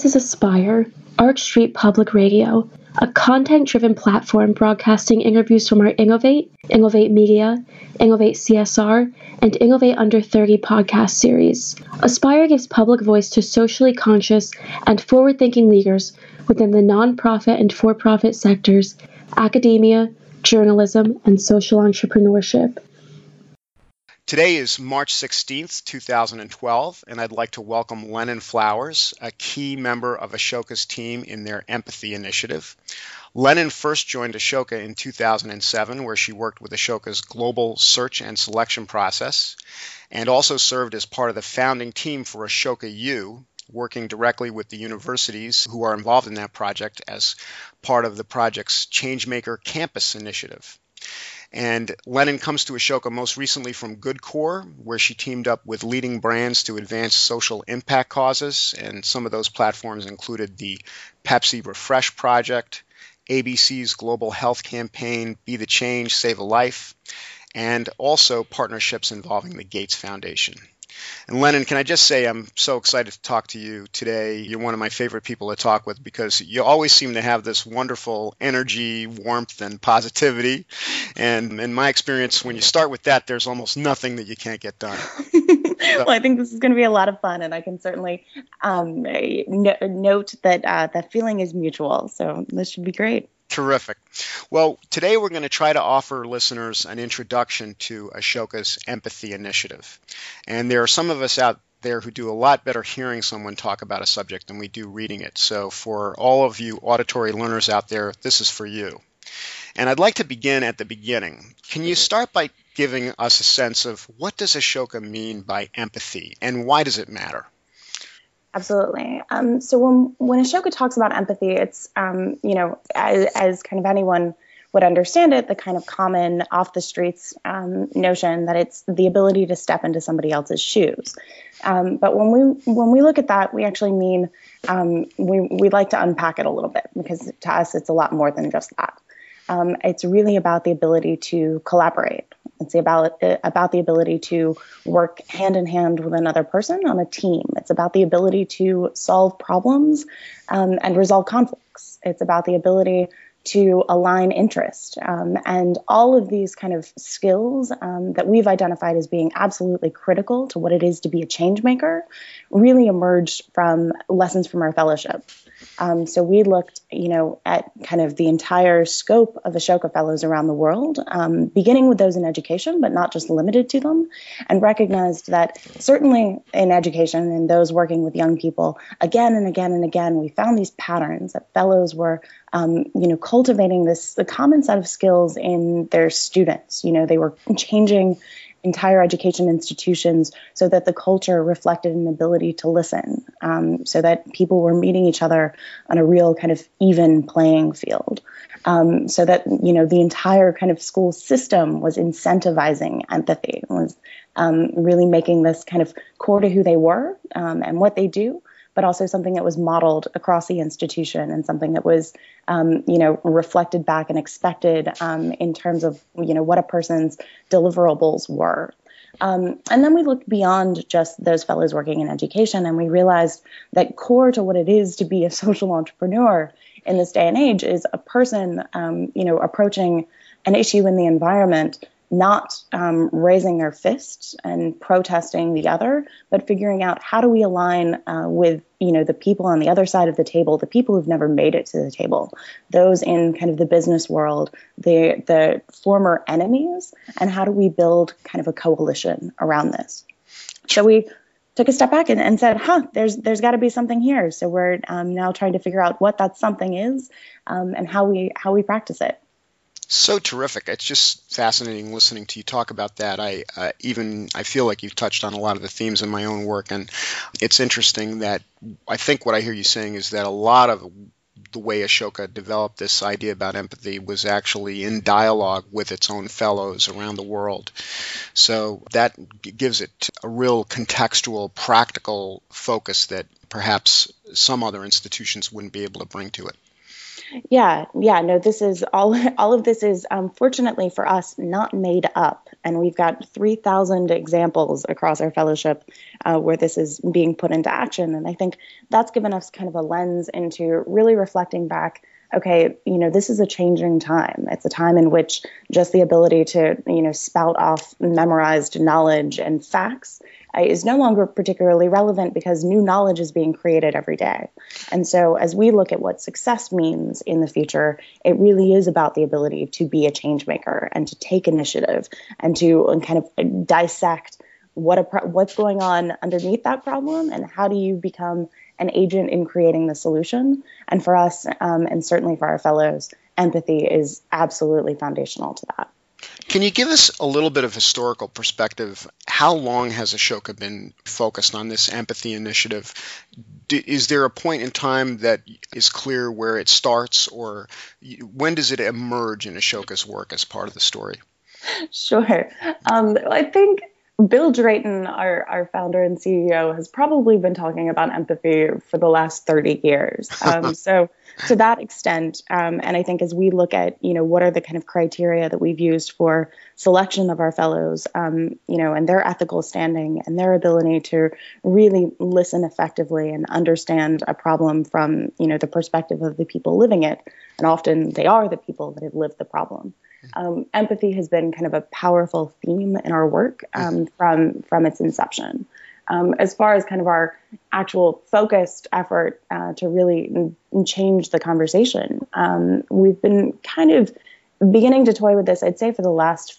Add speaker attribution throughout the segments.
Speaker 1: This is Aspire, Arch Street Public Radio, a content driven platform broadcasting interviews from our Innovate, Innovate Media, Innovate CSR, and Innovate Under 30 podcast series. Aspire gives public voice to socially conscious and forward thinking leaders within the nonprofit and for profit sectors, academia, journalism, and social entrepreneurship.
Speaker 2: Today is March 16th, 2012, and I'd like to welcome Lennon Flowers, a key member of Ashoka's team in their Empathy Initiative. Lennon first joined Ashoka in 2007, where she worked with Ashoka's global search and selection process, and also served as part of the founding team for Ashoka U, working directly with the universities who are involved in that project as part of the project's Changemaker Campus Initiative. And Lennon comes to Ashoka most recently from Good GoodCorps, where she teamed up with leading brands to advance social impact causes. And some of those platforms included the Pepsi Refresh Project, ABC's Global Health Campaign, Be the Change, Save a Life, and also partnerships involving the Gates Foundation. And Lennon, can I just say I'm so excited to talk to you today. You're one of my favorite people to talk with because you always seem to have this wonderful energy, warmth, and positivity. And in my experience, when you start with that, there's almost nothing that you can't get done.
Speaker 3: well, I think this is going to be a lot of fun, and I can certainly um, note that uh, that feeling is mutual. So this should be great.
Speaker 2: Terrific. Well, today we're going to try to offer listeners an introduction to Ashoka's Empathy Initiative. And there are some of us out there who do a lot better hearing someone talk about a subject than we do reading it. So, for all of you auditory learners out there, this is for you. And I'd like to begin at the beginning. Can you start by giving us a sense of what does Ashoka mean by empathy and why does it matter?
Speaker 3: Absolutely. Um, so when when Ashoka talks about empathy, it's um, you know as, as, kind of anyone would understand it, the kind of common off the streets um, notion that it's the ability to step into somebody else's shoes. Um, but when we when we look at that, we actually mean um, we we like to unpack it a little bit because to us it's a lot more than just that. Um, it's really about the ability to collaborate. It's about about the ability to work hand in hand with another person on a team. It's about the ability to solve problems um, and resolve conflicts. It's about the ability to align interest. Um, and all of these kind of skills um, that we've identified as being absolutely critical to what it is to be a change maker really emerged from lessons from our fellowship. Um, so we looked, you know, at kind of the entire scope of Ashoka Fellows around the world, um, beginning with those in education, but not just limited to them, and recognized that certainly in education and those working with young people, again and again and again, we found these patterns that fellows were, um, you know, cultivating this the common set of skills in their students. You know, they were changing entire education institutions so that the culture reflected an ability to listen, um, so that people were meeting each other on a real kind of even playing field. Um, so that you know the entire kind of school system was incentivizing empathy, was um, really making this kind of core to who they were um, and what they do, but also something that was modeled across the institution and something that was, um, you know, reflected back and expected um, in terms of, you know, what a person's deliverables were. Um, and then we looked beyond just those fellows working in education and we realized that core to what it is to be a social entrepreneur in this day and age is a person, um, you know, approaching an issue in the environment not um, raising their fists and protesting the other, but figuring out how do we align uh, with you know the people on the other side of the table, the people who've never made it to the table, those in kind of the business world, the the former enemies, and how do we build kind of a coalition around this? So we took a step back and, and said, "Huh, there's there's got to be something here." So we're um, now trying to figure out what that something is um, and how we how we practice it
Speaker 2: so terrific. It's just fascinating listening to you talk about that. I uh, even I feel like you've touched on a lot of the themes in my own work, and it's interesting that I think what I hear you saying is that a lot of the way Ashoka developed this idea about empathy was actually in dialogue with its own fellows around the world. So that gives it a real contextual, practical focus that perhaps some other institutions wouldn't be able to bring to it.
Speaker 3: Yeah, yeah, no, this is all. All of this is, um, fortunately for us, not made up, and we've got three thousand examples across our fellowship uh, where this is being put into action, and I think that's given us kind of a lens into really reflecting back. Okay, you know, this is a changing time. It's a time in which just the ability to, you know, spout off memorized knowledge and facts is no longer particularly relevant because new knowledge is being created every day. And so, as we look at what success means in the future, it really is about the ability to be a change maker and to take initiative and to and kind of dissect what pro- what's going on underneath that problem and how do you become an agent in creating the solution. And for us, um, and certainly for our fellows, empathy is absolutely foundational to that.
Speaker 2: Can you give us a little bit of historical perspective? How long has Ashoka been focused on this empathy initiative? is there a point in time that is clear where it starts, or when does it emerge in Ashoka's work as part of the story?
Speaker 3: Sure. Um, I think Bill Drayton, our, our founder and CEO, has probably been talking about empathy for the last 30 years. Um, so to that extent, um, and I think as we look at, you know, what are the kind of criteria that we've used for selection of our fellows, um, you know, and their ethical standing and their ability to really listen effectively and understand a problem from, you know, the perspective of the people living it. And often they are the people that have lived the problem. Um, empathy has been kind of a powerful theme in our work um, from from its inception. Um, as far as kind of our actual focused effort uh, to really n- change the conversation, um, we've been kind of beginning to toy with this. I'd say for the last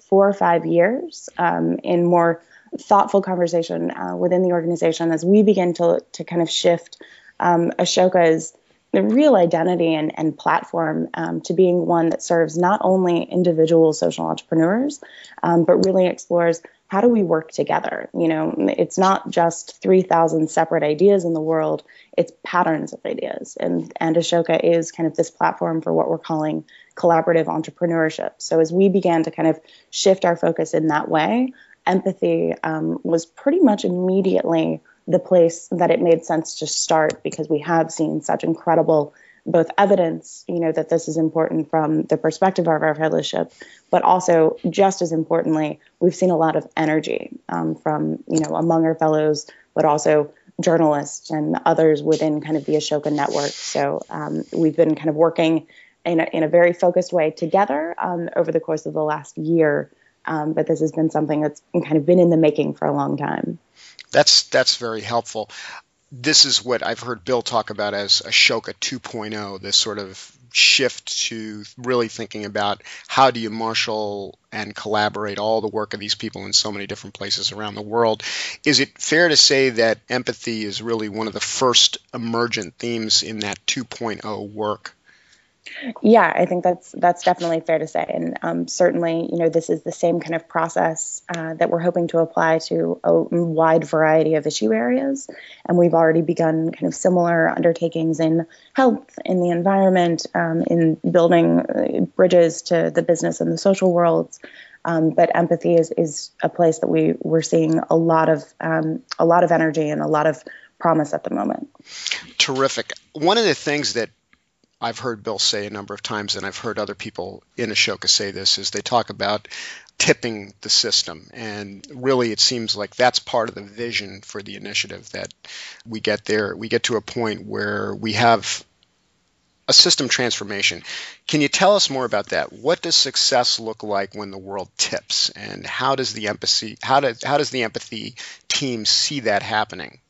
Speaker 3: four or five years um, in more thoughtful conversation uh, within the organization as we begin to to kind of shift um, Ashoka's the real identity and, and platform um, to being one that serves not only individual social entrepreneurs, um, but really explores how do we work together? You know, it's not just 3,000 separate ideas in the world, it's patterns of ideas. And, and Ashoka is kind of this platform for what we're calling collaborative entrepreneurship. So as we began to kind of shift our focus in that way, empathy um, was pretty much immediately the place that it made sense to start because we have seen such incredible both evidence, you know, that this is important from the perspective of our fellowship, but also just as importantly, we've seen a lot of energy um, from, you know, among our fellows, but also journalists and others within kind of the Ashoka network. So um, we've been kind of working in a, in a very focused way together um, over the course of the last year. Um, but this has been something that's kind of been in the making for a long time.
Speaker 2: That's that's very helpful. This is what I've heard Bill talk about as Ashoka 2.0, this sort of shift to really thinking about how do you marshal and collaborate all the work of these people in so many different places around the world. Is it fair to say that empathy is really one of the first emergent themes in that 2.0 work?
Speaker 3: Yeah, I think that's that's definitely fair to say, and um, certainly, you know, this is the same kind of process uh, that we're hoping to apply to a wide variety of issue areas, and we've already begun kind of similar undertakings in health, in the environment, um, in building uh, bridges to the business and the social worlds. Um, but empathy is is a place that we we're seeing a lot of um, a lot of energy and a lot of promise at the moment.
Speaker 2: Terrific. One of the things that I've heard Bill say a number of times, and I've heard other people in Ashoka say this, is they talk about tipping the system. And really, it seems like that's part of the vision for the initiative that we get there. We get to a point where we have a system transformation. Can you tell us more about that? What does success look like when the world tips, and how does the empathy how does how does the empathy team see that happening?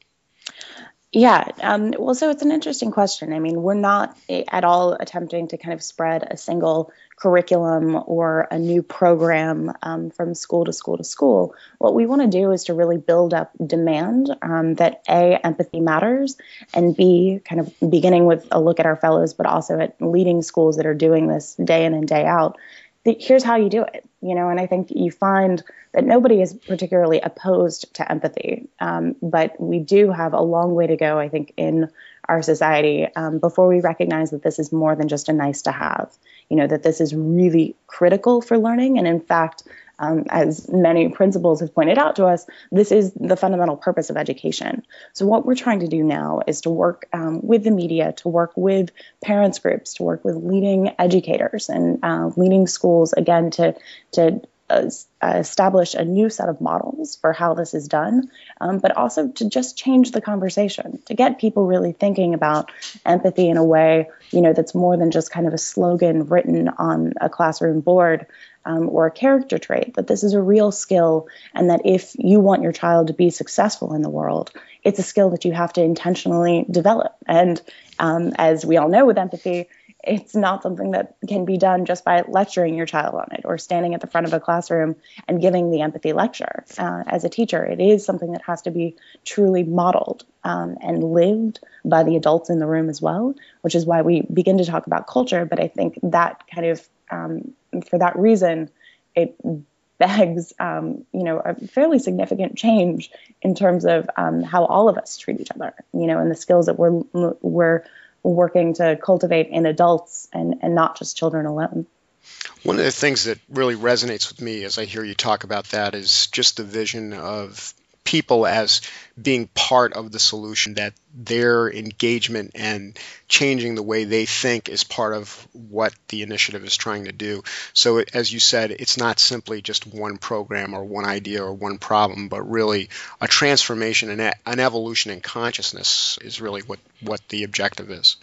Speaker 3: Yeah. Um, well, so it's an interesting question. I mean, we're not at all attempting to kind of spread a single curriculum or a new program um, from school to school to school. What we want to do is to really build up demand um, that A, empathy matters, and B, kind of beginning with a look at our fellows, but also at leading schools that are doing this day in and day out. Here's how you do it, you know, and I think you find that nobody is particularly opposed to empathy. Um, but we do have a long way to go, I think, in our society um, before we recognize that this is more than just a nice to have. You know, that this is really critical for learning. And in fact, um, as many principals have pointed out to us, this is the fundamental purpose of education. So, what we're trying to do now is to work um, with the media, to work with parents groups, to work with leading educators and uh, leading schools, again, to, to uh, establish a new set of models for how this is done, um, but also to just change the conversation, to get people really thinking about empathy in a way, you know, that's more than just kind of a slogan written on a classroom board um, or a character trait, that this is a real skill, and that if you want your child to be successful in the world, it's a skill that you have to intentionally develop. And um, as we all know with empathy, it's not something that can be done just by lecturing your child on it or standing at the front of a classroom and giving the empathy lecture. Uh, as a teacher, it is something that has to be truly modeled um, and lived by the adults in the room as well, which is why we begin to talk about culture. But I think that kind of, um, for that reason, it begs, um, you know, a fairly significant change in terms of um, how all of us treat each other, you know, and the skills that we're we're working to cultivate in adults and, and not just children alone.
Speaker 2: One of the things that really resonates with me as I hear you talk about that is just the vision of people as being part of the solution, that their engagement and changing the way they think is part of what the initiative is trying to do. So, as you said, it's not simply just one program or one idea or one problem, but really a transformation and an evolution in consciousness is really what, what the objective is.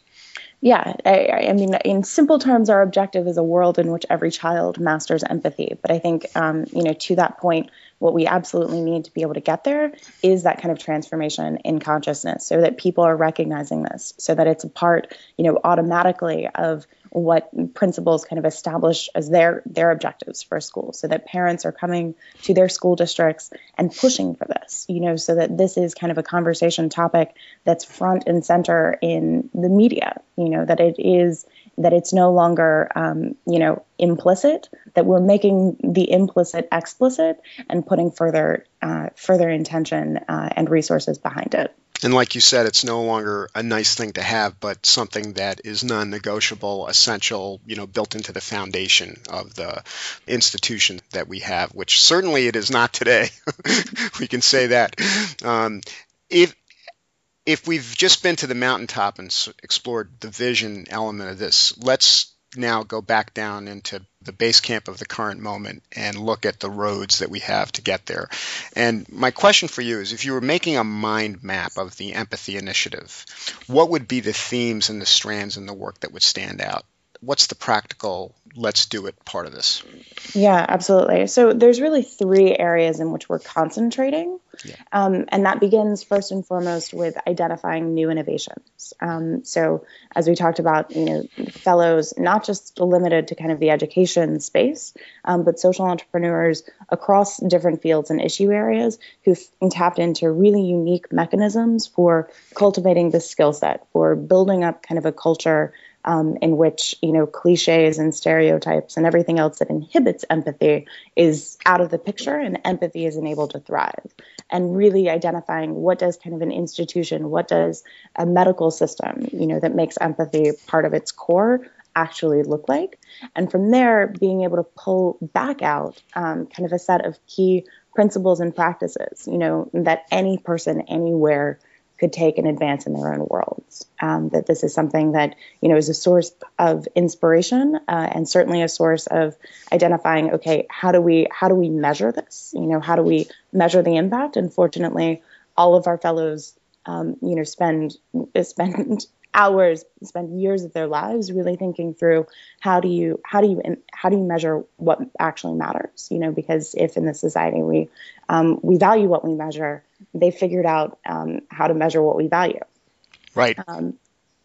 Speaker 3: Yeah, I, I, mean, in simple terms, our objective is a world in which every child masters empathy. But I think, um, you know, to that point, what we absolutely need to be able to get there is that kind of transformation in consciousness so that people are recognizing this so that it's a part you know automatically of what principals kind of establish as their their objectives for school so that parents are coming to their school districts and pushing for this you know so that this is kind of a conversation topic that's front and center in the media you know that it is that it's no longer um, you know implicit that we're making the implicit explicit and putting further uh, further intention uh, and resources behind it
Speaker 2: and like you said it's no longer a nice thing to have but something that is non-negotiable essential you know built into the foundation of the institution that we have which certainly it is not today. We can say that. Um, if if we've just been to the mountaintop and explored the vision element of this, let's now go back down into the base camp of the current moment and look at the roads that we have to get there. And my question for you is if you were making a mind map of the empathy initiative, what would be the themes and the strands in the work that would stand out? What's the practical let's do it part of this?
Speaker 3: Yeah, absolutely. So there's really three areas in which we're concentrating. Yeah. Um, and that begins first and foremost with identifying new innovations. Um, so as we talked about, you know, fellows not just limited to kind of the education space, um, but social entrepreneurs across different fields and issue areas who've tapped into really unique mechanisms for cultivating this skill set, for building up kind of a culture um, in which you know cliches and stereotypes and everything else that inhibits empathy is out of the picture and empathy is enabled to thrive. And really identifying what does kind of an institution what does a medical system you know that makes empathy part of its core actually look like? And from there being able to pull back out um, kind of a set of key principles and practices you know that any person anywhere could take and advance in their own worlds. Um, that this is something that you know is a source of inspiration uh, and certainly a source of identifying. Okay, how do we how do we measure this? You know, how do we measure the impact? And fortunately, all of our fellows, um, you know, spend spend hours, spend years of their lives really thinking through how do you how do you how do you measure what actually matters? You know, because if in this society we um, we value what we measure they figured out um, how to measure what we value.
Speaker 2: Right.
Speaker 3: Um,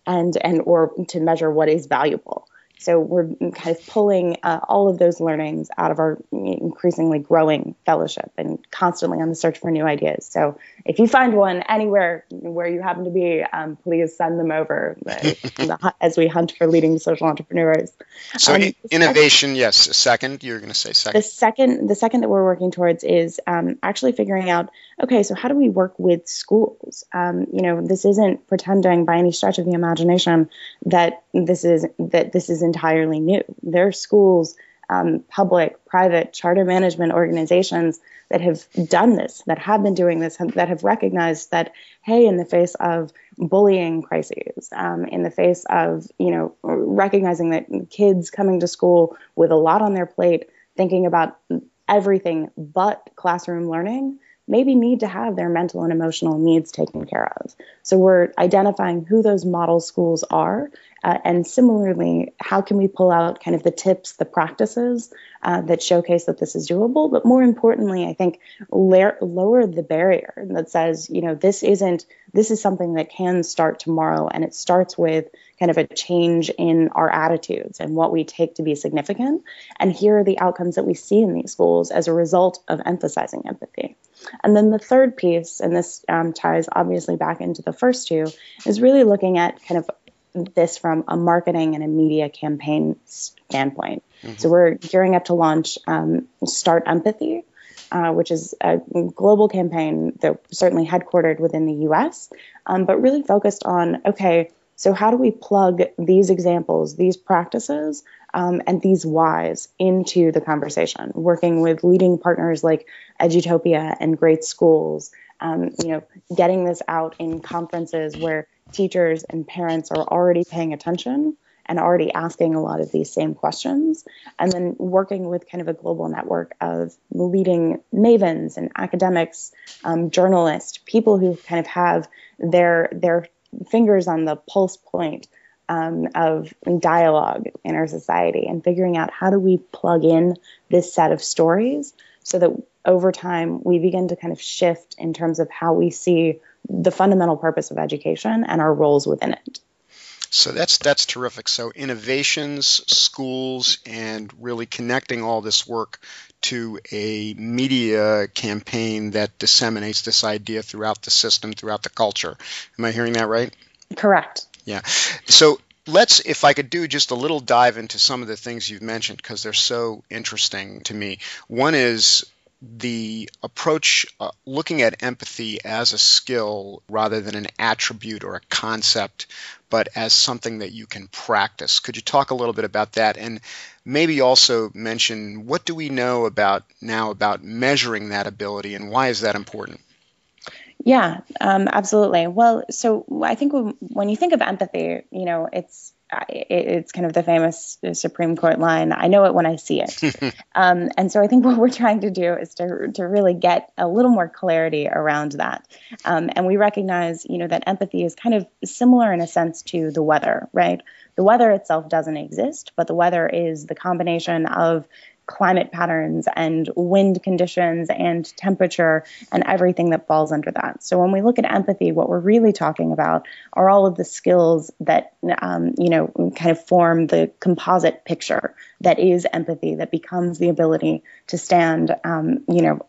Speaker 3: and and or to measure what is valuable. So we're kind of pulling uh, all of those learnings out of our increasingly growing fellowship and constantly on the search for new ideas. So if you find one anywhere where you happen to be, um, please send them over as we hunt for leading social entrepreneurs.
Speaker 2: So um, innovation, second, yes. Second, you're going to say second.
Speaker 3: The second, the second that we're working towards is um, actually figuring out. Okay, so how do we work with schools? Um, you know, this isn't pretending by any stretch of the imagination that this is that this is entirely new. There are schools um, public, private, charter management organizations that have done this, that have been doing this, that have recognized that, hey, in the face of bullying crises, um, in the face of, you know, recognizing that kids coming to school with a lot on their plate, thinking about everything but classroom learning, maybe need to have their mental and emotional needs taken care of. So we're identifying who those model schools are uh, and similarly, how can we pull out kind of the tips, the practices uh, that showcase that this is doable? But more importantly, I think la- lower the barrier that says, you know, this isn't, this is something that can start tomorrow. And it starts with kind of a change in our attitudes and what we take to be significant. And here are the outcomes that we see in these schools as a result of emphasizing empathy. And then the third piece, and this um, ties obviously back into the first two, is really looking at kind of this from a marketing and a media campaign standpoint. Mm-hmm. So we're gearing up to launch um, Start Empathy, uh, which is a global campaign that certainly headquartered within the US, um, but really focused on okay, so how do we plug these examples, these practices, um, and these whys into the conversation? Working with leading partners like Edutopia and Great Schools, um, you know, getting this out in conferences where teachers and parents are already paying attention and already asking a lot of these same questions, and then working with kind of a global network of leading mavens and academics, um, journalists, people who kind of have their their fingers on the pulse point um, of dialogue in our society, and figuring out how do we plug in this set of stories so that over time we begin to kind of shift in terms of how we see the fundamental purpose of education and our roles within it.
Speaker 2: So that's that's terrific. So innovations, schools, and really connecting all this work to a media campaign that disseminates this idea throughout the system, throughout the culture. Am I hearing that right?
Speaker 3: Correct.
Speaker 2: Yeah. So let's if i could do just a little dive into some of the things you've mentioned because they're so interesting to me one is the approach uh, looking at empathy as a skill rather than an attribute or a concept, but as something that you can practice. Could you talk a little bit about that and maybe also mention what do we know about now about measuring that ability and why is that important?
Speaker 3: Yeah, um, absolutely. Well, so I think when, when you think of empathy, you know, it's it's kind of the famous Supreme Court line I know it when I see it. um, and so I think what we're trying to do is to, to really get a little more clarity around that. Um, and we recognize, you know, that empathy is kind of similar in a sense to the weather, right? The weather itself doesn't exist, but the weather is the combination of climate patterns and wind conditions and temperature and everything that falls under that. So when we look at empathy, what we're really talking about are all of the skills that um, you know kind of form the composite picture that is empathy, that becomes the ability to stand um, you know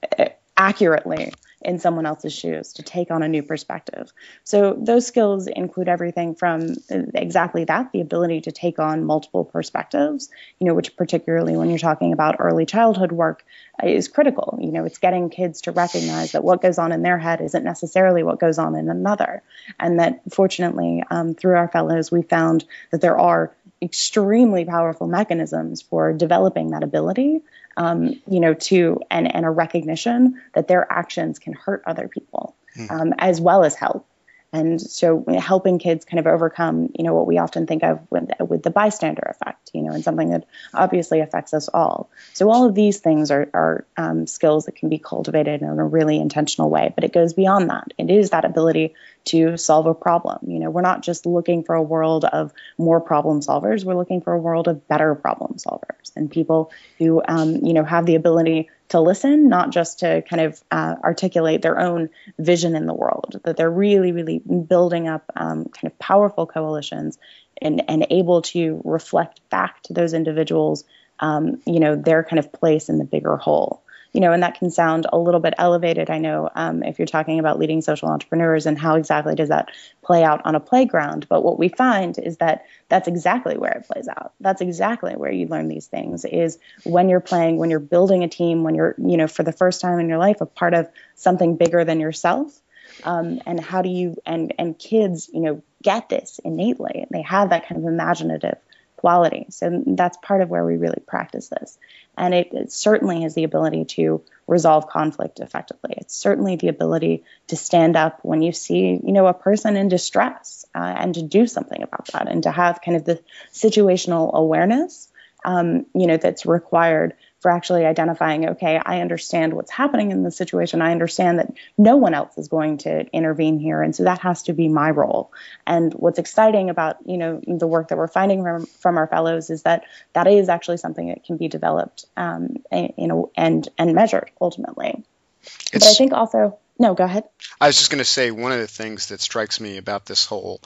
Speaker 3: accurately in someone else's shoes to take on a new perspective. So those skills include everything from exactly that, the ability to take on multiple perspectives, you know, which particularly when you're talking about early childhood work is critical. You know, it's getting kids to recognize that what goes on in their head isn't necessarily what goes on in another. And that fortunately, um, through our fellows, we found that there are extremely powerful mechanisms for developing that ability um, you know, to and and a recognition that their actions can hurt other people mm. um, as well as help. And so helping kids kind of overcome, you know, what we often think of with, with the bystander effect, you know, and something that obviously affects us all. So all of these things are, are um, skills that can be cultivated in a really intentional way, but it goes beyond that. It is that ability to solve a problem. You know, we're not just looking for a world of more problem solvers. We're looking for a world of better problem solvers and people who, um, you know, have the ability to listen, not just to kind of uh, articulate their own vision in the world, that they're really, really building up um, kind of powerful coalitions and, and able to reflect back to those individuals, um, you know, their kind of place in the bigger whole you know, and that can sound a little bit elevated. I know um, if you're talking about leading social entrepreneurs and how exactly does that play out on a playground. But what we find is that that's exactly where it plays out. That's exactly where you learn these things is when you're playing, when you're building a team, when you're, you know, for the first time in your life, a part of something bigger than yourself. Um, and how do you and and kids, you know, get this innately. They have that kind of imaginative quality. So that's part of where we really practice this. And it, it certainly is the ability to resolve conflict effectively. It's certainly the ability to stand up when you see, you know, a person in distress uh, and to do something about that and to have kind of the situational awareness, um, you know, that's required for actually identifying, okay, I understand what's happening in the situation. I understand that no one else is going to intervene here. And so that has to be my role. And what's exciting about, you know, the work that we're finding from, from our fellows is that that is actually something that can be developed, um, you know, and, and measured ultimately. It's, but I think also, no, go ahead.
Speaker 2: I was just going to say one of the things that strikes me about this whole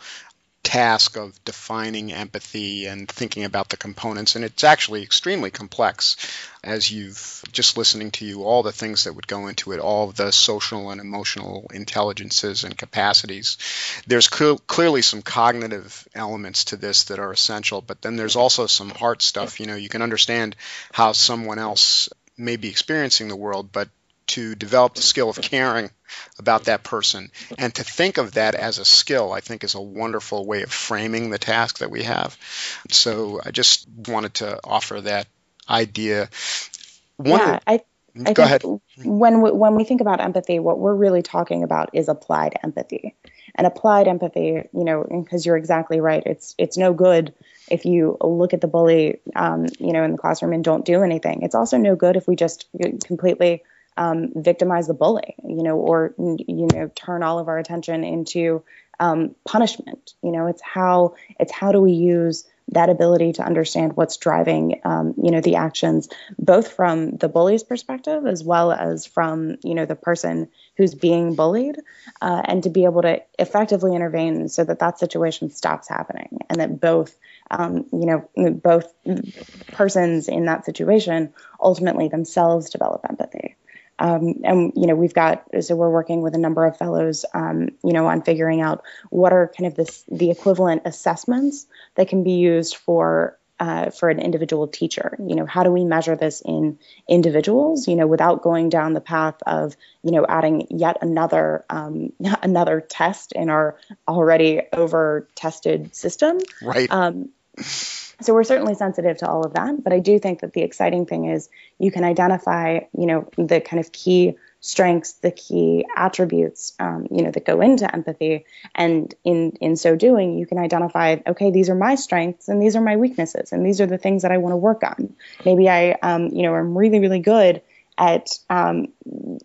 Speaker 2: task of defining empathy and thinking about the components. And it's actually extremely complex as you've just listening to you, all the things that would go into it, all the social and emotional intelligences and capacities. There's cl- clearly some cognitive elements to this that are essential, but then there's also some heart stuff. You know, you can understand how someone else may be experiencing the world, but to develop the skill of caring about that person. And to think of that as a skill i think is a wonderful way of framing the task that we have. So i just wanted to offer that idea.
Speaker 3: One yeah, I, I go ahead. when we, when we think about empathy what we're really talking about is applied empathy. And applied empathy you know because you're exactly right it's it's no good if you look at the bully um, you know in the classroom and don't do anything. It's also no good if we just completely um, victimize the bully, you know, or you know, turn all of our attention into um, punishment. You know, it's how it's how do we use that ability to understand what's driving, um, you know, the actions, both from the bully's perspective as well as from, you know, the person who's being bullied, uh, and to be able to effectively intervene so that that situation stops happening, and that both, um, you know, both persons in that situation ultimately themselves develop empathy. Um, and you know we've got so we're working with a number of fellows um, you know on figuring out what are kind of this the equivalent assessments that can be used for uh, for an individual teacher. You know how do we measure this in individuals you know without going down the path of you know adding yet another um, another test in our already over tested system?
Speaker 2: Right.
Speaker 3: Um, so we're certainly sensitive to all of that, but I do think that the exciting thing is you can identify, you know, the kind of key strengths, the key attributes, um, you know, that go into empathy, and in in so doing, you can identify, okay, these are my strengths and these are my weaknesses, and these are the things that I want to work on. Maybe I, um, you know, i'm really really good at um,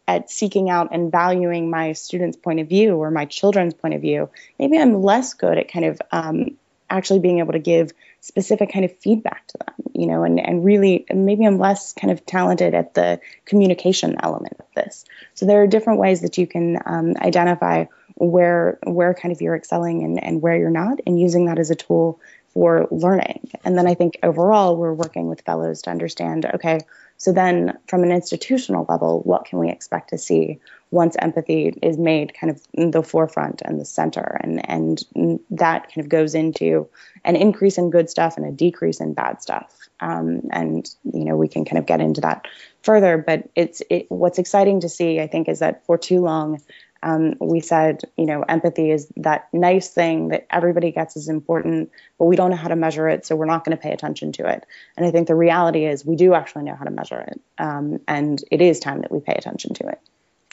Speaker 3: at seeking out and valuing my students' point of view or my children's point of view. Maybe I'm less good at kind of um, actually being able to give specific kind of feedback to them, you know, and, and really maybe I'm less kind of talented at the communication element of this. So there are different ways that you can um, identify where where kind of you're excelling and, and where you're not, and using that as a tool for learning. And then I think overall we're working with fellows to understand, okay, so then from an institutional level, what can we expect to see once empathy is made kind of the forefront and the center? And and that kind of goes into an increase in good stuff and a decrease in bad stuff. Um, and you know we can kind of get into that further. But it's it, what's exciting to see i think is that for too long um, we said you know empathy is that nice thing that everybody gets is important but we don't know how to measure it so we're not going to pay attention to it and i think the reality is we do actually know how to measure it um, and it is time that we pay attention to it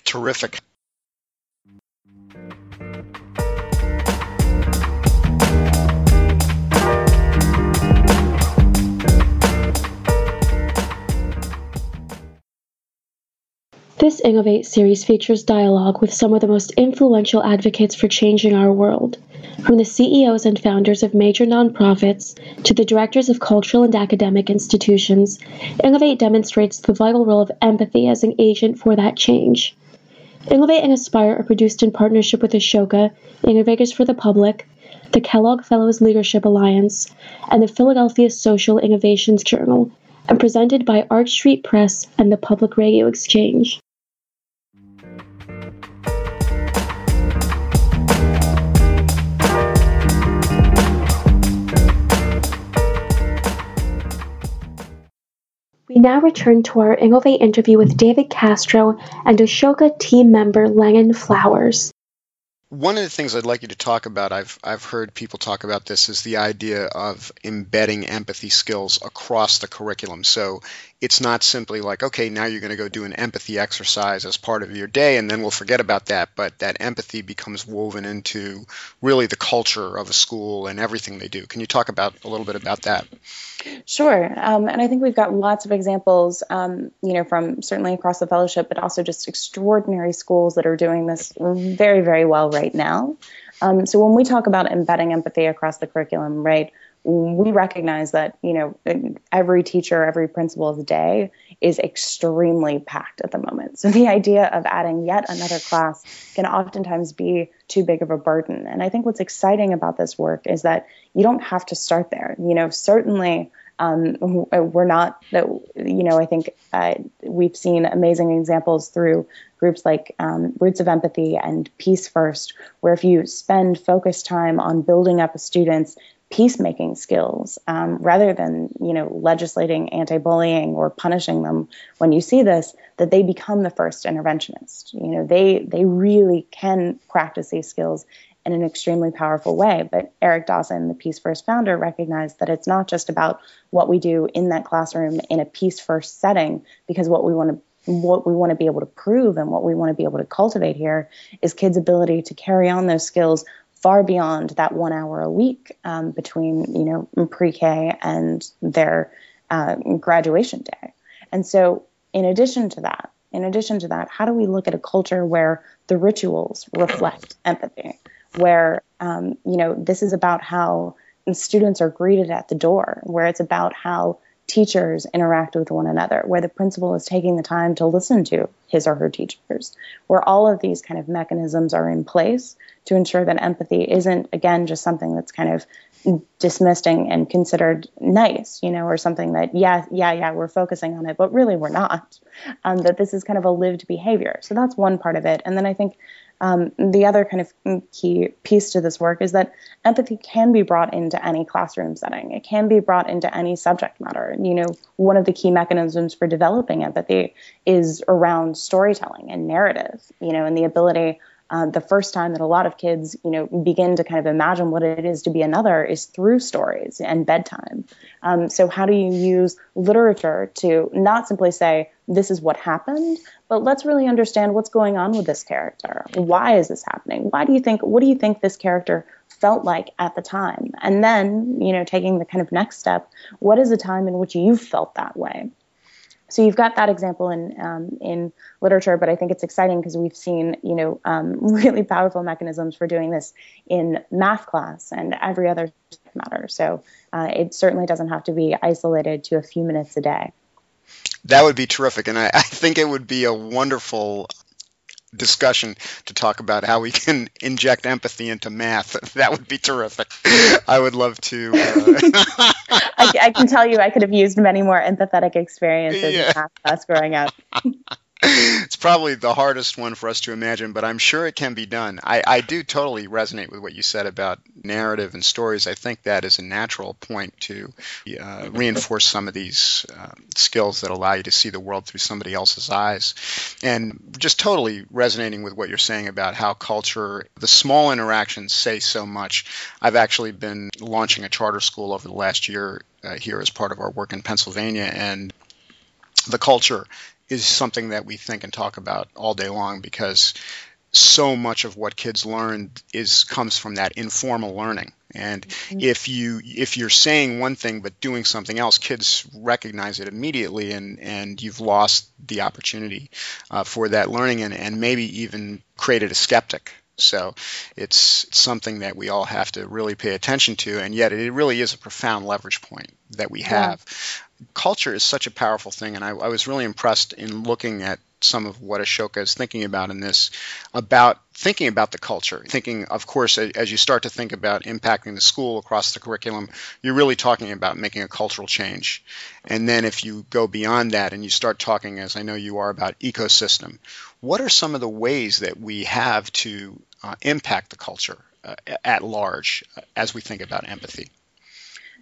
Speaker 2: terrific.
Speaker 1: This Innovate series features dialogue with some of the most influential advocates for changing our world, from the CEOs and founders of major nonprofits to the directors of cultural and academic institutions. Innovate demonstrates the vital role of empathy as an agent for that change. Innovate and Aspire are produced in partnership with Ashoka, Innovators for the Public, the Kellogg Fellows Leadership Alliance, and the Philadelphia Social Innovations Journal, and presented by Arch Street Press and the Public Radio Exchange. We now return to our Innovate interview with David Castro and Ashoka team member Lennon Flowers.
Speaker 2: One of the things I'd like you to talk about, I've I've heard people talk about this, is the idea of embedding empathy skills across the curriculum. So it's not simply like, okay, now you're going to go do an empathy exercise as part of your day, and then we'll forget about that. But that empathy becomes woven into really the culture of a school and everything they do. Can you talk about a little bit about that?
Speaker 3: Sure, um, and I think we've got lots of examples, um, you know, from certainly across the fellowship, but also just extraordinary schools that are doing this very, very well right now. Um, so when we talk about embedding empathy across the curriculum, right, we recognize that you know every teacher every principal's day is extremely packed at the moment. So the idea of adding yet another class can oftentimes be too big of a burden. And i think what's exciting about this work is that you don't have to start there. You know certainly um, we're not that you know i think uh, we've seen amazing examples through groups like um, Roots of Empathy and Peace First, where if you spend focused time on building up a student's peacemaking skills um, rather than you know legislating anti-bullying or punishing them when you see this that they become the first interventionist. You know they they really can practice these skills in an extremely powerful way. But eric dawson the peace first founder recognized that it's not just about what we do in that classroom in a peace first setting because what we want to what we want to be able to prove and what we want to be able to cultivate here is kids' ability to carry on those skills far beyond that one hour a week um, between you know pre-K and their uh, graduation day. And so, in addition to that, in addition to that, how do we look at a culture where the rituals reflect empathy? Where um, you know this is about how students are greeted at the door, where it's about how teachers interact with one another, where the principal is taking the time to listen to his or her teachers, where all of these kind of mechanisms are in place to ensure that empathy isn't, again, just something that's kind of dismissed and considered nice, you know, or something that, yeah, yeah, yeah, we're focusing on it, but really we're not. Um, that this is kind of a lived behavior. So that's one part of it. And then I think um, the other kind of key piece to this work is that empathy can be brought into any classroom setting. It can be brought into any subject matter. You know, one of the key mechanisms for developing empathy is around storytelling and narrative. You know, and the ability uh, the first time that a lot of kids, you know, begin to kind of imagine what it is to be another is through stories and bedtime. Um, so how do you use literature to not simply say this is what happened, but let's really understand what's going on with this character. Why is this happening? Why do you think? What do you think this character felt like at the time? And then, you know, taking the kind of next step, what is a time in which you felt that way? So you've got that example in um, in literature, but I think it's exciting because we've seen you know um, really powerful mechanisms for doing this in math class and every other matter. So uh, it certainly doesn't have to be isolated to a few minutes a day.
Speaker 2: That would be terrific, and I, I think it would be a wonderful discussion to talk about how we can inject empathy into math. That would be terrific. I would love to. Uh...
Speaker 3: I, I, can tell you, I could have used many more empathetic experiences yeah. in math class growing up.
Speaker 2: It's probably the hardest one for us to imagine, but I'm sure it can be done. I, I do totally resonate with what you said about narrative and stories. I think that is a natural point to uh, reinforce some of these uh, skills that allow you to see the world through somebody else's eyes. And just totally resonating with what you're saying about how culture, the small interactions say so much. I've actually been launching a charter school over the last year uh, here as part of our work in Pennsylvania, and the culture is something that we think and talk about all day long because so much of what kids learn is comes from that informal learning. And mm-hmm. if you if you're saying one thing but doing something else kids recognize it immediately and and you've lost the opportunity uh, for that learning and and maybe even created a skeptic. So it's, it's something that we all have to really pay attention to and yet it really is a profound leverage point that we have culture is such a powerful thing, and I, I, was really impressed in looking at some of what Ashoka is thinking about in this, about thinking about the culture. Thinking, of course, as you start to think about impacting the school across the curriculum, you're really talking about making a cultural change. And then if you go beyond that and you start talking, as I know you are, about ecosystem, what are some of the ways that we have to uh, impact the culture uh, at large uh, as we think about empathy?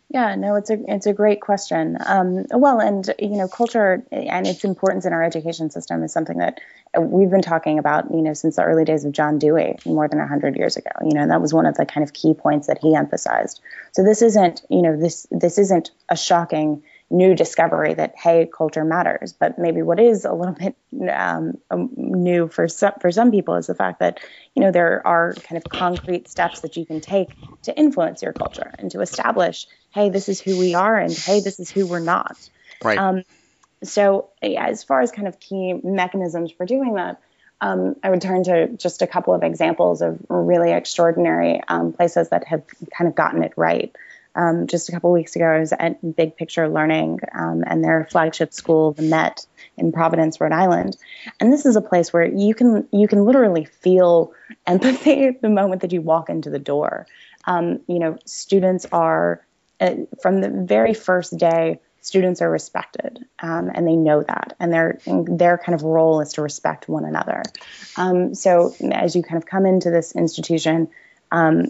Speaker 3: Yeah, no, it's a it's a great question. Um, well, and you know, culture and its importance in our education system is something that we've been talking about, you know, since the early days of John Dewey, more than hundred years ago. You know, that was one of the kind of key points that he emphasized. So this isn't, you know, this this isn't a shocking new discovery that hey culture matters but maybe what is a little bit um, um, new for some for some people is the fact that you know there are kind of concrete steps that you can take to influence your culture and to establish hey this is who we are and hey this is who we're not
Speaker 2: right um,
Speaker 3: so as far as kind of key mechanisms for doing that um, I would turn to just a couple of examples of really extraordinary um, places that have kind of gotten it right. Um, just a couple weeks ago, I was at Big Picture Learning um, and their flagship school, the Met in Providence, Rhode Island. And this is a place where you can you can literally feel empathy the moment that you walk into the door. Um, you know, students are uh, from the very first day. Students are respected, um, and they know that, and their their kind of role is to respect one another. Um, so, as you kind of come into this institution, um,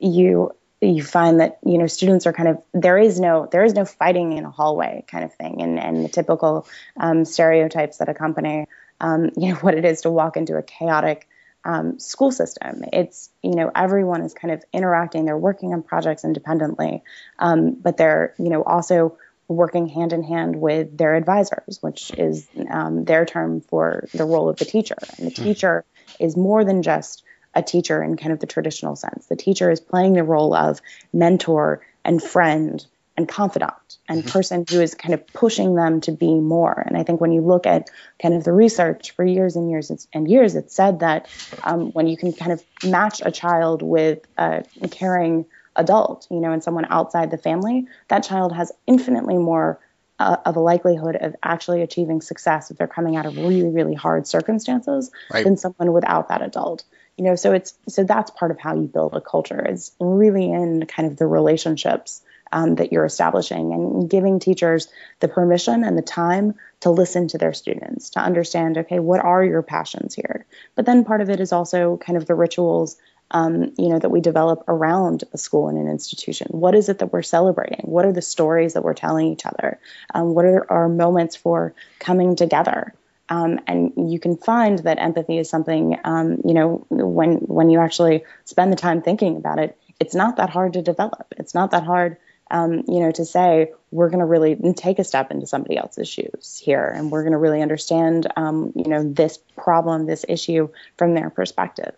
Speaker 3: you you find that you know students are kind of there is no there is no fighting in a hallway kind of thing and and the typical um, stereotypes that accompany um, you know what it is to walk into a chaotic um, school system it's you know everyone is kind of interacting they're working on projects independently um, but they're you know also working hand in hand with their advisors which is um, their term for the role of the teacher and the hmm. teacher is more than just a teacher in kind of the traditional sense. The teacher is playing the role of mentor and friend and confidant and mm-hmm. person who is kind of pushing them to be more. And I think when you look at kind of the research for years and years and years, it said that um, when you can kind of match a child with a caring adult, you know, and someone outside the family, that child has infinitely more uh, of a likelihood of actually achieving success if they're coming out of really, really hard circumstances right. than someone without that adult you know so it's so that's part of how you build a culture is really in kind of the relationships um, that you're establishing and giving teachers the permission and the time to listen to their students to understand okay what are your passions here? But then part of it is also kind of the rituals um, you know that we develop around a school and an institution. What is it that we're celebrating? What are the stories that we're telling each other? Um, what are our moments for coming together? Um, and you can find that empathy is something, um, you know, when when you actually spend the time thinking about it, it's not that hard to develop. It's not that hard, um, you know, to say we're going to really take a step into somebody else's shoes here, and we're going to really understand, um, you know, this problem, this issue from their perspective.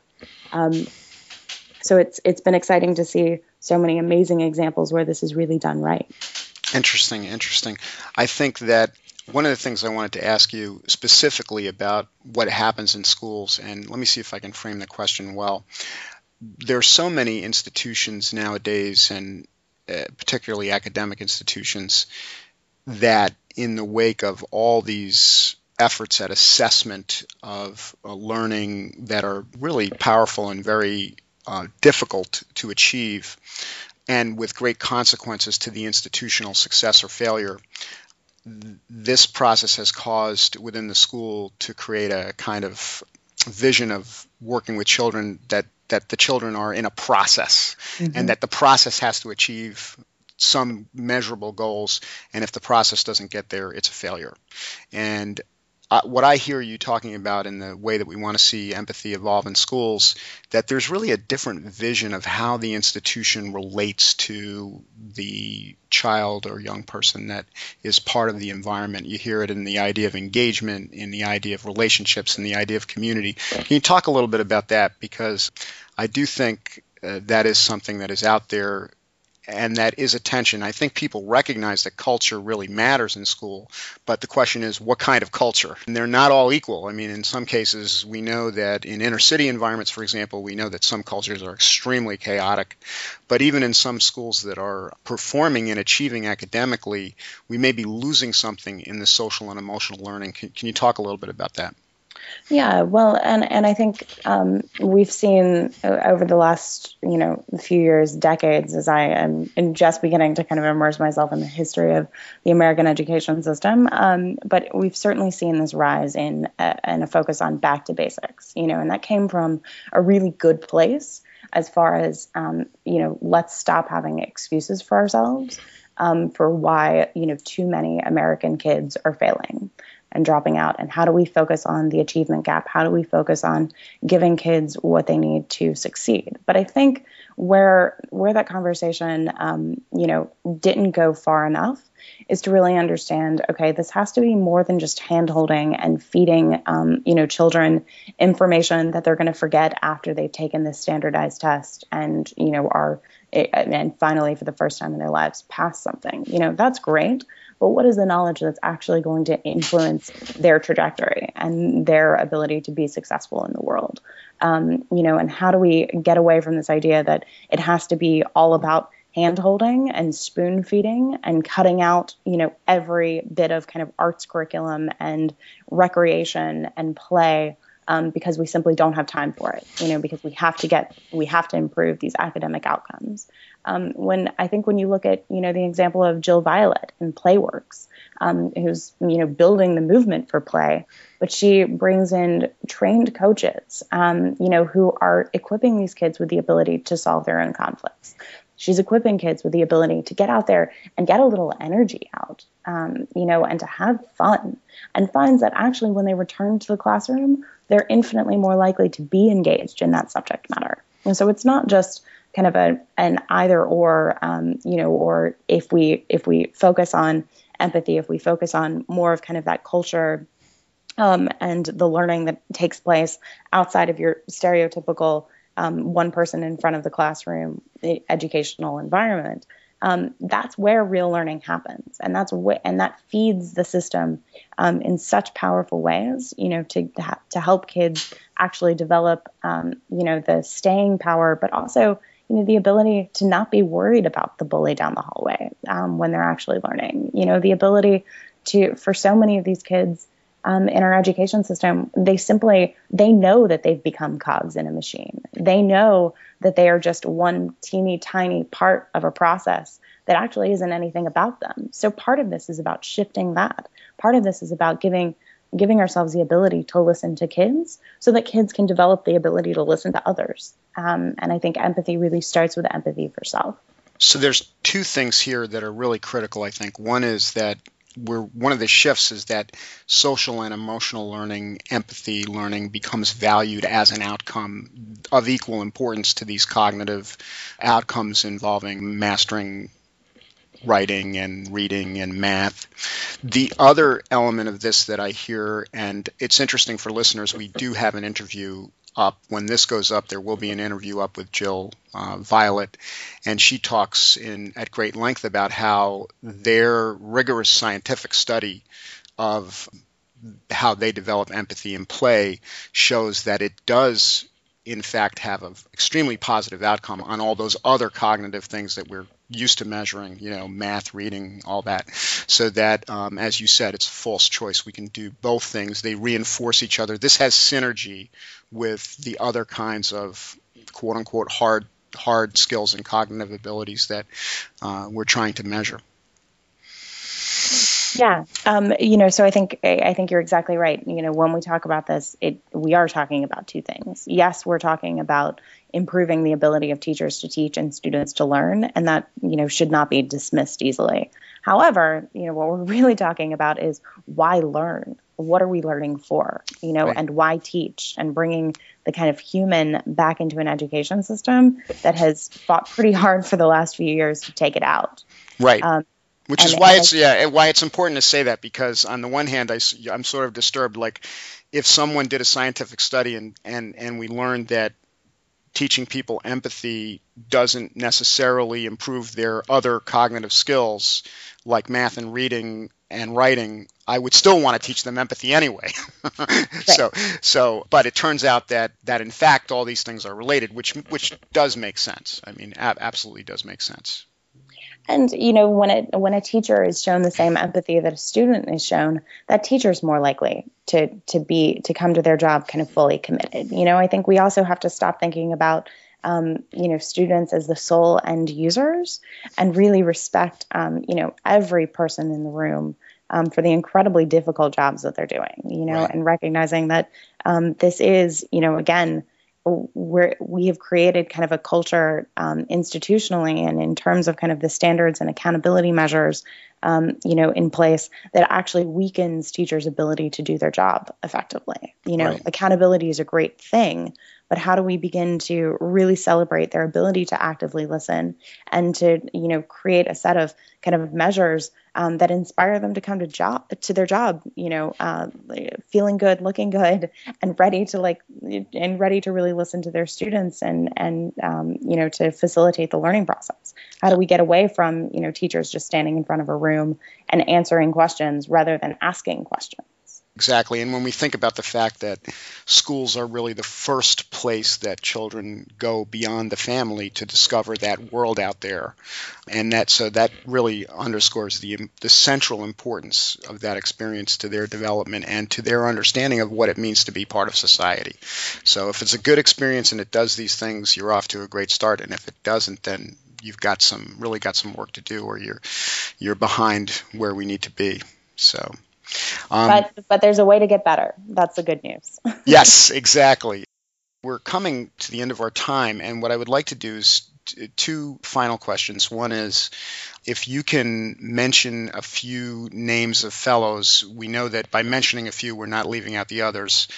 Speaker 3: Um, so it's it's been exciting to see so many amazing examples where this is really done right.
Speaker 2: Interesting, interesting. I think that one of the things I wanted to ask you specifically about what happens in schools, and let me see if I can frame the question well. There are so many institutions nowadays, and uh, particularly academic institutions, that in the wake of all these efforts at assessment of uh, learning that are really powerful and very uh, difficult to achieve, and with great consequences to the institutional success or failure, this process has caused within the school to create a kind of vision of working with children that that the children are in a process mm-hmm. and that the process has to achieve some measurable goals and if the process doesn't get there it's a failure and what I hear you talking about in the way that we want to see empathy evolve in schools, that there's really a different vision of how the institution relates to the child or young person that is part of the environment. You hear it in the idea of engagement, in the idea of relationships, in the idea of community. Can you talk a little bit about that? Because I do think uh, that is something that is out there and that is attention. I think people recognize that culture really matters in school, but the question is what kind of culture? And they're not all equal. I mean, in some cases, we know that in inner city environments, for example, we know that some cultures are extremely chaotic. But even in some schools that are performing and achieving academically, we may be losing something in the social and emotional learning. Can, can you talk a little bit about that?
Speaker 3: Yeah, well, and and I think um, we've seen over the last you know few years, decades, as I am just beginning to kind of immerse myself in the history of the American education system. Um, but we've certainly seen this rise in a, in a focus on back to basics, you know, and that came from a really good place. as far as um, you know let's stop having excuses for ourselves um, for why you know too many american kids are failing and dropping out? And how do we focus on the achievement gap? How do we focus on giving kids what they need to succeed? But i think where where that conversation um, you know didn't go far enough is to really understand okay this has to be more than just hand holding and feeding um, you know children information that they're going to forget after they've taken this standardized test and you know are and finally for the first time in their lives pass something. You know that's great but what is the knowledge that's actually going to influence their trajectory and their ability to be successful in the world? Um, you know and how do we get away from this idea that it has to be all about hand holding and spoon feeding and cutting out you know every bit of kind of arts curriculum and recreation and play um, because we simply don't have time for it you know because we have to get we have to improve these academic outcomes um, when I think when you look at you know the example of Jill Vialet in Playworks, um, who's you know building the movement for play, but she brings in trained coaches, um, you know, who are equipping these kids with the ability to solve their own conflicts. She's equipping kids with the ability to get out there and get a little energy out, um, you know, and to have fun, and finds that actually when they return to the classroom, they're infinitely more likely to be engaged in that subject matter. And so it's not just kind of a an either or um, you know or if we if we focus on empathy if we focus on more of kind of that culture um, and the learning that takes place outside of your stereotypical um, one person in front of the classroom the educational environment um, that's where real learning happens. And that's wh- and that feeds the system um, in such powerful ways you know to to help kids actually develop um, you know the staying power but also you know the ability to not be worried about the bully down the hallway um, when they're actually learning. You know the ability to for so many of these kids um, in our education system they simply they know that they've become cogs in a machine they know that they are just one teeny tiny part of a process that actually isn't anything about them so part of this is about shifting that part of this is about giving giving ourselves the ability to listen to kids so that kids can develop the ability to listen to others. Um, and I think empathy really starts with empathy for self.
Speaker 2: So there's two things here that are really critical, I think. One is that we're one of the shifts is that social and emotional learning, empathy learning becomes valued as an outcome of equal importance to these cognitive outcomes involving mastering writing and reading and math. The other element of this that I hear, and it's interesting for listeners, we do have an interview up. When this goes up, there will be an interview up with Jill uh, Vialet, and she talks in at great length about how their rigorous scientific study of how they develop empathy in play shows that it does in fact have an extremely positive outcome on all those other cognitive things that we're used to measuring, you know, math, reading, all that. So that, um, as you said, it's a false choice. We can do both things. They reinforce each other. This has synergy with the other kinds of quote unquote hard hard skills and cognitive abilities that uh, we're trying to measure.
Speaker 3: Yeah, um, you know, so I think I think you're exactly right. You know, when we talk about this, it we are talking about two things. Yes, we're talking about improving the ability of teachers to teach and students to learn, and that you know should not be dismissed easily. However, you know, what we're really talking about is why learn. What are we learning for? You know, right. and why teach and bringing the kind of human back into an education system that has fought pretty hard for the last few years to take it out.
Speaker 2: Right. Um, which is why it's yeah why it's important to say that because on the one hand I, I'm sort of disturbed like if someone did a scientific study and and and we learned that teaching people empathy doesn't necessarily improve their other cognitive skills like math and reading and writing i would still want to teach them empathy anyway right. so so but it turns out that that in fact all these things are related which which does make sense i mean ab- absolutely does make sense
Speaker 3: and you know, when it when a teacher is shown the same empathy that a student is shown, that teacher is more likely to to be to come to their job kind of fully committed. You know, I think we also have to stop thinking about um, you know students as the sole end users and really respect um, you know every person in the room um, for the incredibly difficult jobs that they're doing. You know, right. and recognizing that um, this is you know again where we have created kind of a culture um, institutionally and in terms of kind of the standards and accountability measures um, you know in place that actually weakens teachers ability to do their job effectively you know right. accountability is a great thing but how do we begin to really celebrate their ability to actively listen and to you know create a set of kind of measures um, that inspire them to come to job to their job you know uh, feeling good looking good and ready to like and ready to really listen to their students and and um, you know to facilitate the learning process. How do we get away from you know teachers just standing in front of a room and answering questions rather than asking questions
Speaker 2: Exactly. And when we think about the fact that schools are really the first place that children go beyond the family to discover that world out there, and that so that really underscores the the central importance of that experience to their development and to their understanding of what it means to be part of society. So if it's a good experience and it does these things, you're off to a great start. And if it doesn't, then you've got some really got some work to do or you're you're behind where we need to be. So
Speaker 3: um, but but there's a way to get better. That's the good news.
Speaker 2: yes, exactly. We're coming to the end of our time, and what I would like to do is t- two final questions. One is if you can mention a few names of fellows. We know that by mentioning a few, we're not leaving out the others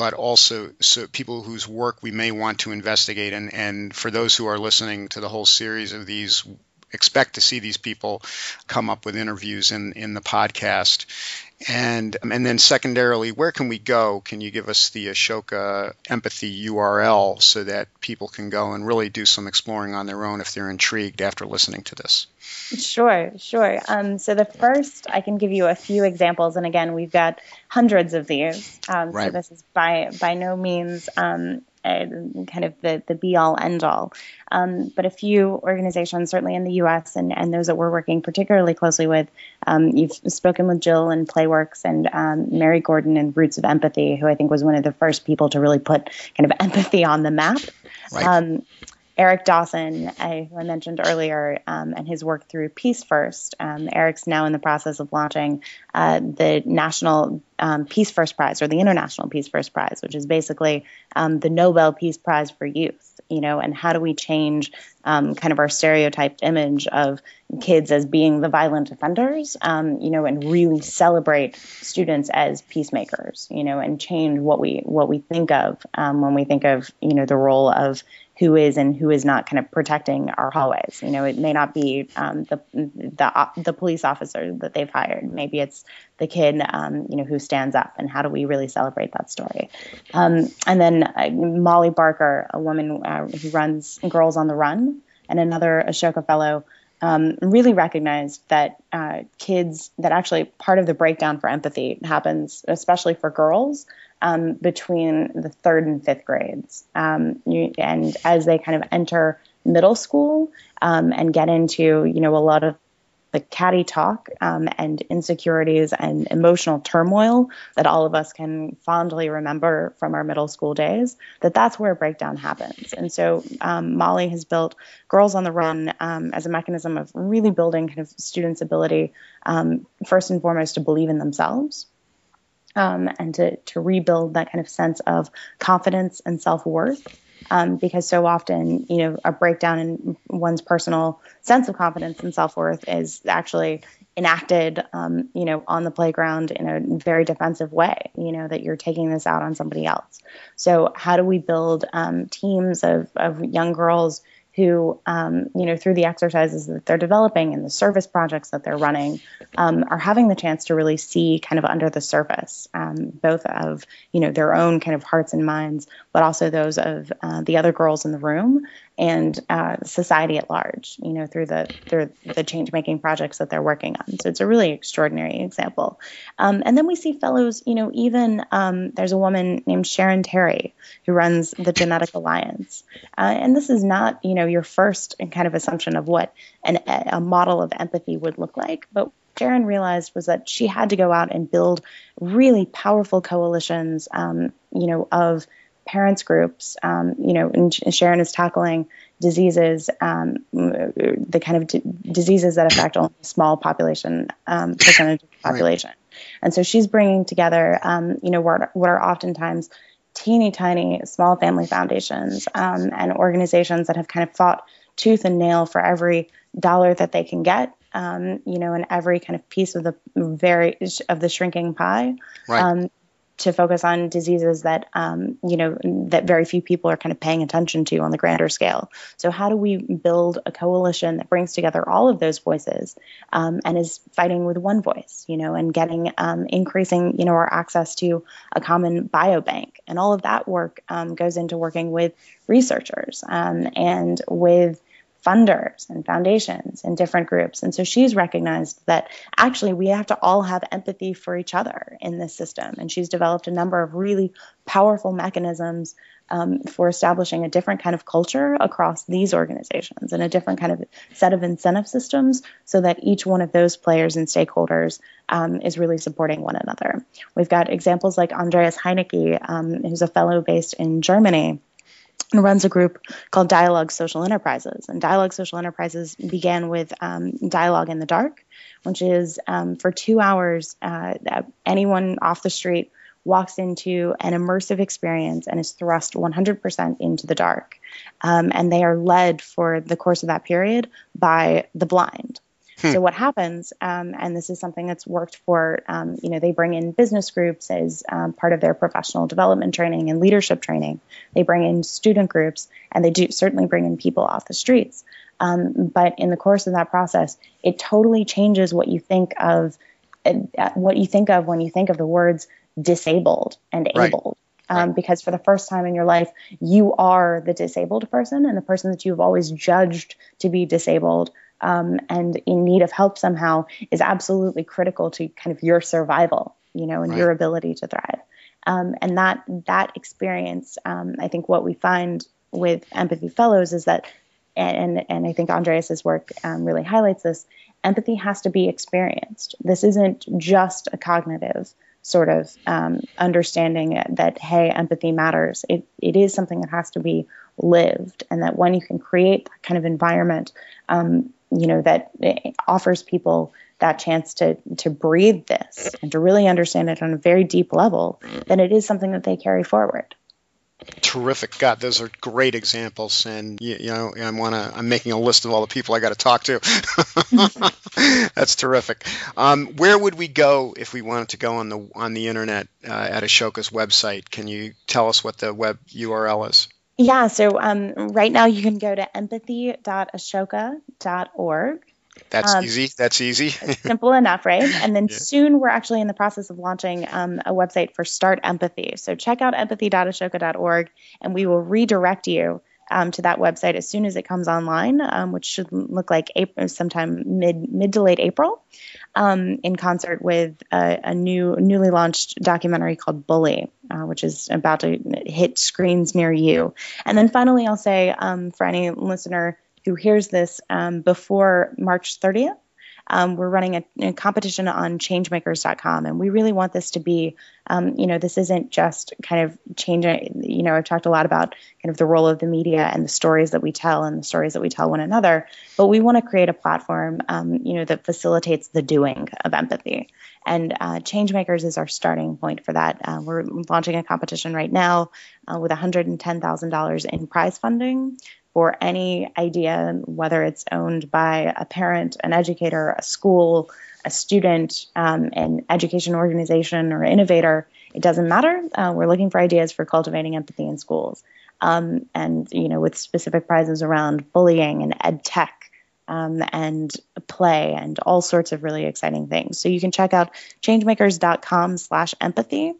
Speaker 2: but also so people whose work we may want to investigate. And, and for those who are listening to the whole series of these, expect to see these people come up with interviews in, in the podcast. And and then secondarily, where can we go? Can you give us the Ashoka Empathy URL so that people can go and really do some exploring on their own if they're intrigued after listening to this?
Speaker 3: Sure, sure. Um, so the first, I can give you a few examples, and again, we've got hundreds of these. Um, right. So this is by by no means um, kind of the, the be all end all. Um, but a few organizations, certainly in the US and, and those that we're working particularly closely with, um, you've spoken with Jill and Playworks and um, Mary Gordon and Roots of Empathy, who I think was one of the first people to really put kind of empathy on the map. Right. Eric Dawson, I, I mentioned earlier, um, and his work through Peace First. Um, Eric's now in the process of launching uh, the National um, Peace First Prize or the International Peace First Prize, which is basically um, the Nobel Peace Prize for youth. You know, and how do we change um, kind of our stereotyped image of kids as being the violent offenders? Um, you know, and really celebrate students as peacemakers. You know, and change what we what we think of when we think of you know the role of who is and who is not kind of protecting our hallways. You know, it may not be um, the the uh, the police officer that they've hired. Maybe it's the kid, um, you know, who stands up. And how do we really celebrate that story? Um, and then uh, Molly Barker, a woman uh, who runs Girls on the Run, and another Ashoka fellow. Um, really recognized that uh, kids that actually part of the breakdown for empathy happens especially for girls um, between the third and fifth grades. Um, you, and as they kind of enter middle school um, and get into, you know, a lot of the catty talk um, and insecurities and emotional turmoil that all of us can fondly remember from our middle school days, that that's where a breakdown happens. And so um, Molly has built Girls on the Run um, as a mechanism of really building kind of students' ability, first and foremost, to believe in themselves um, and to, to rebuild that kind of sense of confidence and self worth. Um, because so often, you know, a breakdown in one's personal sense of confidence and self worth is actually enacted, um, you know, on the playground in a very defensive way, you know, that you're taking this out on somebody else. So, how do we build um, teams of, of young girls who, um, you know, through the exercises that they're developing and the service projects that they're running, um, are having the chance to really see kind of under the surface, um, both of, you know, their own kind of hearts and minds, but also those of uh, the other girls in the room and uh, society at large, you know, through the through the change making projects that they're working on. So it's a really extraordinary example. Um, and then we see fellows, you know, even um, there's a woman named Sharon Terry who runs the Genetic Alliance, uh, and this is not, you know, your first kind of assumption of what an, a model of empathy would look like, but Sharon realized was that she had to go out and build really powerful coalitions, um, you know, of parents groups, um, you know, and Sharon is tackling diseases, um, the kind of d- diseases that affect only a small population um, percentage of the population. Right. And so she's bringing together, um, you know, what, what are oftentimes teeny tiny small family foundations um, and organizations that have kind of fought tooth and nail for every dollar that they can get um, you know, in every kind of piece of the very of the shrinking pie,
Speaker 2: right. um,
Speaker 3: to focus on diseases that um, you know that very few people are kind of paying attention to on the grander scale. So how do we build a coalition that brings together all of those voices um, and is fighting with one voice, you know, and getting um, increasing you know our access to a common biobank, and all of that work um, goes into working with researchers um, and with funders and foundations and different groups. And so she's recognized that actually we have to all have empathy for each other in this system. And she's developed a number of really powerful mechanisms um, for establishing a different kind of culture across these organizations and a different kind of set of incentive systems so that each one of those players and stakeholders um, is really supporting one another. We've got examples like Andreas Heinecke, um, who's a fellow based in Germany and runs a group called Dialogue Social Enterprises. And Dialogue Social Enterprises began with um, Dialogue in the Dark, which is um, for two hours, uh, anyone off the street walks into an immersive experience and is thrust 100% into the dark. Um, and they are led for the course of that period by the blind. Hmm. So what happens, um, and this is something that's worked for, um, you know, they bring in business groups as um, part of their professional development training and leadership training. They bring in student groups, and they do certainly bring in people off the streets. Um, but in the course of that process, it totally changes what you think of, uh, what you think of when you think of the words disabled and
Speaker 2: right.
Speaker 3: able. Um, because for the first time in your life, you are the disabled person, and the person that you've always judged to be disabled um, and in need of help somehow is absolutely critical to kind of your survival, you know, and right. your ability to thrive. Um, and that that experience, um, I think, what we find with Empathy Fellows is that, and and I think Andreas's work um, really highlights this. Empathy has to be experienced. This isn't just a cognitive sort of um, understanding that hey, empathy matters. It it is something that has to be lived, and that when you can create that kind of environment, um, you know that offers people that chance to to breathe this and to really understand it on a very deep level, then it is something that they carry forward.
Speaker 2: Terrific, God, those are great examples, and you, you know, I want to. I'm making a list of all the people I got to talk to. That's terrific. Um, where would we go if we wanted to go on the on the internet uh, at Ashoka's website? Can you tell us what the web URL is?
Speaker 3: Yeah, so um, right now you can go to empathy.ashoka.org.
Speaker 2: That's um, easy. That's easy.
Speaker 3: simple enough, right? And then yeah. soon we're actually in the process of launching um, a website for Start Empathy. So check out empathy.ashoka.org and we will redirect you um, to that website as soon as it comes online, um, which should look like April, sometime mid mid to late April, um, in concert with a, a, new newly launched documentary called Bully, uh, which is about to hit screens near you. And then finally, I'll say um, for any listener who hears this um, before March 30th. Um, we're running a, a, competition on changemakers.com, and we really want this to be, um, you know, this isn't just kind of changing. You know, I've talked a lot about kind of the role of the media and the stories that we tell and the stories that we tell one another, but we want to create a platform, um, you know, that facilitates the doing of empathy. And uh, Changemakers is our starting point for that. Uh, we're launching a competition right now uh, with $110,000 in prize funding for any idea, whether it's owned by a parent, an educator, a school, a student, um, an education organization, or innovator. It doesn't matter. Uh, we're looking for ideas for cultivating empathy in schools, um, and you know, with specific prizes around bullying and ed tech. Um, and play and all sorts of really exciting things. So you can check out changemakers.com slash empathy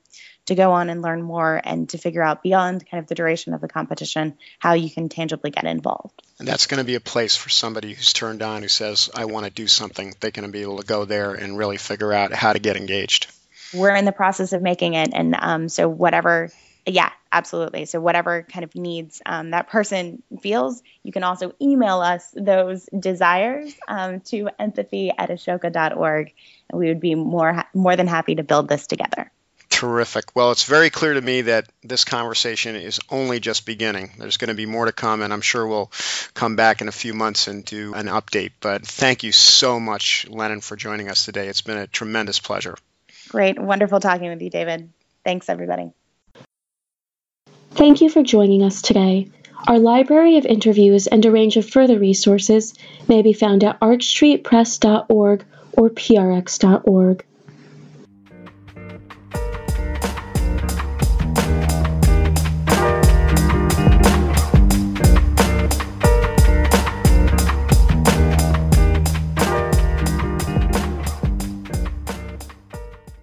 Speaker 3: to go on and learn more and to figure out beyond kind of the duration of the competition how you can tangibly get involved.
Speaker 2: And that's going to be a place for somebody who's turned on who says, I want to do something. They're going to be able to go there and really figure out how to get engaged.
Speaker 3: We're in the process of making it. And um, so, whatever yeah, absolutely. So whatever kind of needs um, that person feels, you can also email us those desires um, to empathy at ashoka.org, and we would be more more than happy to build this together.
Speaker 2: Terrific. Well, it's very clear to me that this conversation is only just beginning. There's going to be more to come, and I'm sure we'll come back in a few months and do an update. But thank you so much, Lennon, for joining us today. It's been a tremendous pleasure.
Speaker 3: Great. Wonderful talking with you, David. Thanks, everybody.
Speaker 1: Thank you for joining us today. Our library of interviews and a range of further resources may be found at archstreetpress.org or prx.org.